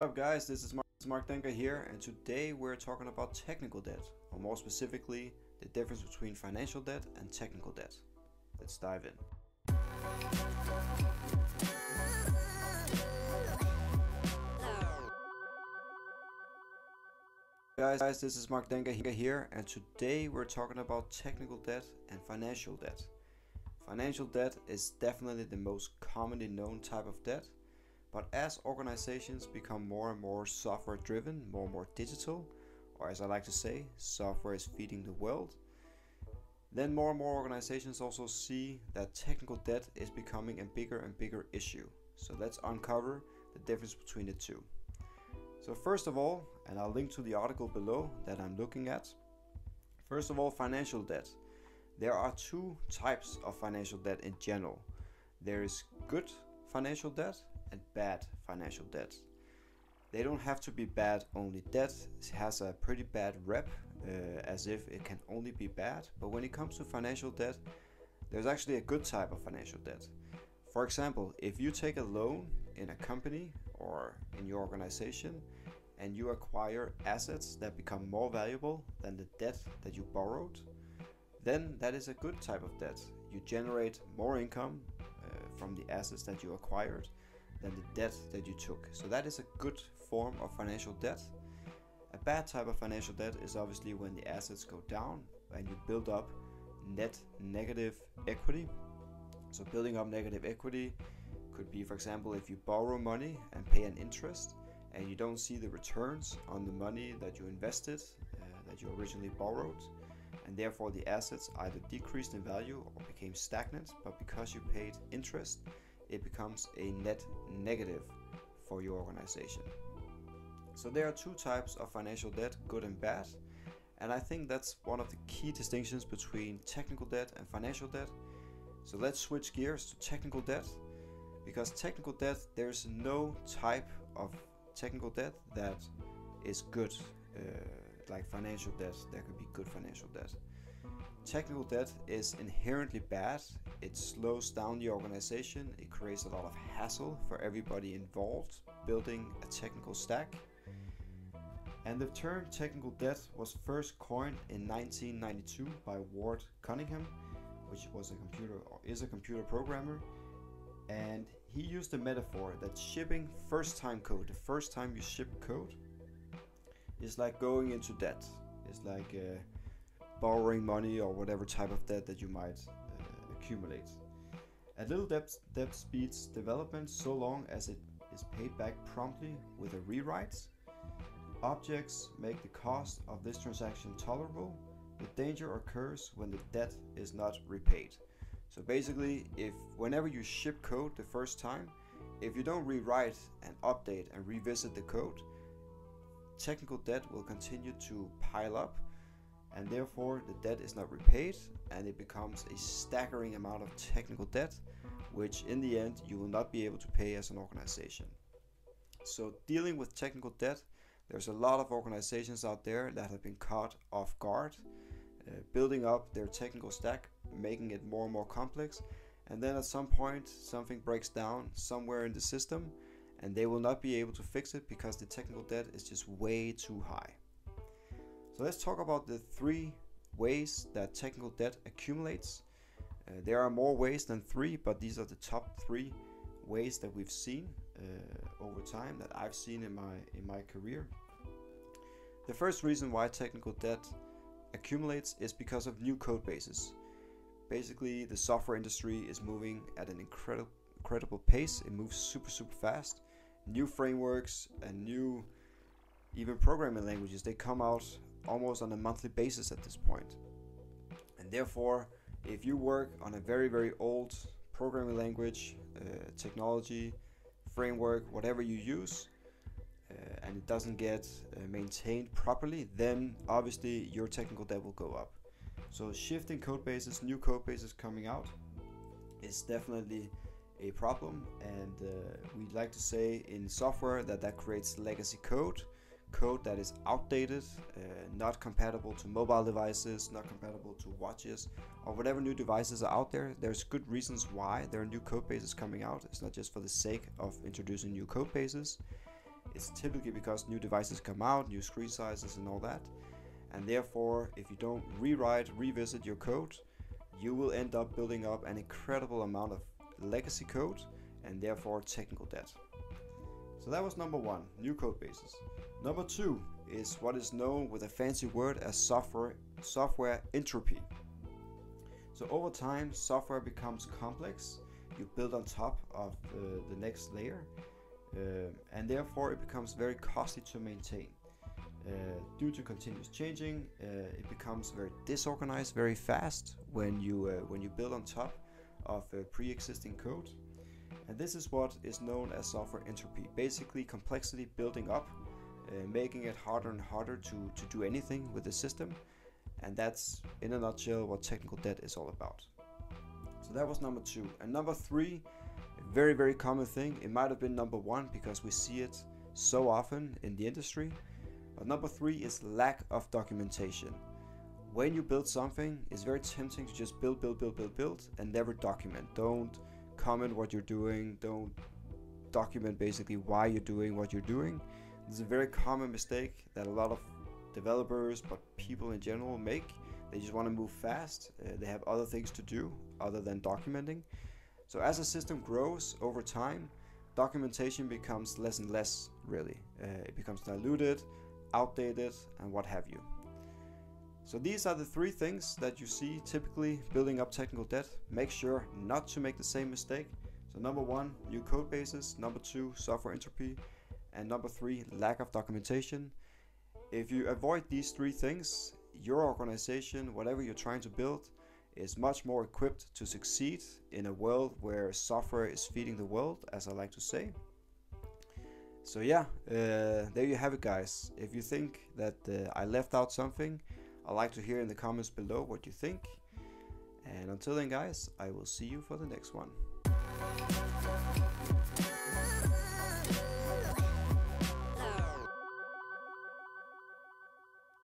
Up guys, this is Mark, Mark Denker here and today we're talking about technical debt, or more specifically, the difference between financial debt and technical debt. Let's dive in. Guys, guys, this is Mark Denker here and today we're talking about technical debt and financial debt. Financial debt is definitely the most commonly known type of debt but as organizations become more and more software driven, more and more digital, or as I like to say, software is feeding the world, then more and more organizations also see that technical debt is becoming a bigger and bigger issue. So let's uncover the difference between the two. So, first of all, and I'll link to the article below that I'm looking at. First of all, financial debt. There are two types of financial debt in general there is good financial debt and bad financial debt. They don't have to be bad only. Debt has a pretty bad rep, uh, as if it can only be bad. But when it comes to financial debt, there's actually a good type of financial debt. For example, if you take a loan in a company or in your organization and you acquire assets that become more valuable than the debt that you borrowed, then that is a good type of debt. You generate more income uh, from the assets that you acquired than the debt that you took. So that is a good form of financial debt. A bad type of financial debt is obviously when the assets go down and you build up net negative equity. So building up negative equity could be, for example, if you borrow money and pay an interest and you don't see the returns on the money that you invested, uh, that you originally borrowed, and therefore the assets either decreased in value or became stagnant, but because you paid interest, it becomes a net negative for your organization. So there are two types of financial debt, good and bad. And I think that's one of the key distinctions between technical debt and financial debt. So let's switch gears to technical debt. Because technical debt, there's no type of technical debt that is good, uh, like financial debt. There could be good financial debt. Technical debt is inherently bad. It slows down the organization. It creates a lot of hassle for everybody involved building a technical stack. And the term technical debt was first coined in 1992 by Ward Cunningham, which was a computer or is a computer programmer. And he used the metaphor that shipping first time code, the first time you ship code, is like going into debt. It's like uh, borrowing money or whatever type of debt that you might uh, accumulate. A little debt, debt speeds development so long as it is paid back promptly with a rewrite. Objects make the cost of this transaction tolerable. The danger occurs when the debt is not repaid. So basically, if whenever you ship code the first time, if you don't rewrite and update and revisit the code, technical debt will continue to pile up and therefore the debt is not repaid and it becomes a staggering amount of technical debt which in the end you will not be able to pay as an organization. So dealing with technical debt, there's a lot of organizations out there that have been caught off guard, uh, building up their technical stack, making it more and more complex, and then at some point something breaks down somewhere in the system and they will not be able to fix it because the technical debt is just way too high. So let's talk about the three ways that technical debt accumulates. Uh, there are more ways than three, but these are the top three ways that we've seen uh, over time that I've seen in my in my career. The first reason why technical debt accumulates is because of new code bases. Basically, the software industry is moving at an incredible incredible pace. It moves super super fast. New frameworks and new even programming languages they come out almost on a monthly basis at this point. And therefore, if you work on a very, very old programming language, uh, technology, framework, whatever you use, uh, and it doesn't get uh, maintained properly, then obviously your technical debt will go up. So shifting code bases, new code bases coming out, is definitely a problem. And uh, we like to say in software that that creates legacy code code that is outdated, uh, not compatible to mobile devices, not compatible to watches, or whatever new devices are out there. There's good reasons why there are new code bases coming out. It's not just for the sake of introducing new code bases. it's typically because new devices come out, new screen sizes, and all that. And therefore, if you don't rewrite, revisit your code, you will end up building up an incredible amount of legacy code and therefore technical debt. So that was number one, new code bases. Number two is what is known with a fancy word as software software entropy. So over time, software becomes complex. You build on top of uh, the next layer, uh, and therefore it becomes very costly to maintain. Uh, due to continuous changing, uh, it becomes very disorganized very fast when you uh, when you build on top of pre-existing code. And this is what is known as software entropy. Basically, complexity building up, uh, making it harder and harder to, to do anything with the system. And that's, in a nutshell, what technical debt is all about. So that was number two. And number three, a very, very common thing. It might have been number one because we see it so often in the industry. But number three is lack of documentation. When you build something, it's very tempting to just build, build, build, build, build, and never document. Don't comment what you're doing. Don't document basically why you're doing what you're doing. it's a very common mistake that a lot of developers, but people in general make. They just want to move fast. Uh, they have other things to do other than documenting. So as a system grows over time, documentation becomes less and less really. Uh, it becomes diluted, outdated, and what have you. So these are the three things that you see typically building up technical debt. Make sure not to make the same mistake. So number one, new code bases. Number two, software entropy. And number three, lack of documentation. If you avoid these three things, your organization, whatever you're trying to build, is much more equipped to succeed in a world where software is feeding the world, as I like to say. So yeah, uh, there you have it, guys. If you think that uh, I left out something, I'd like to hear in the comments below what you think. And until then, guys, I will see you for the next one.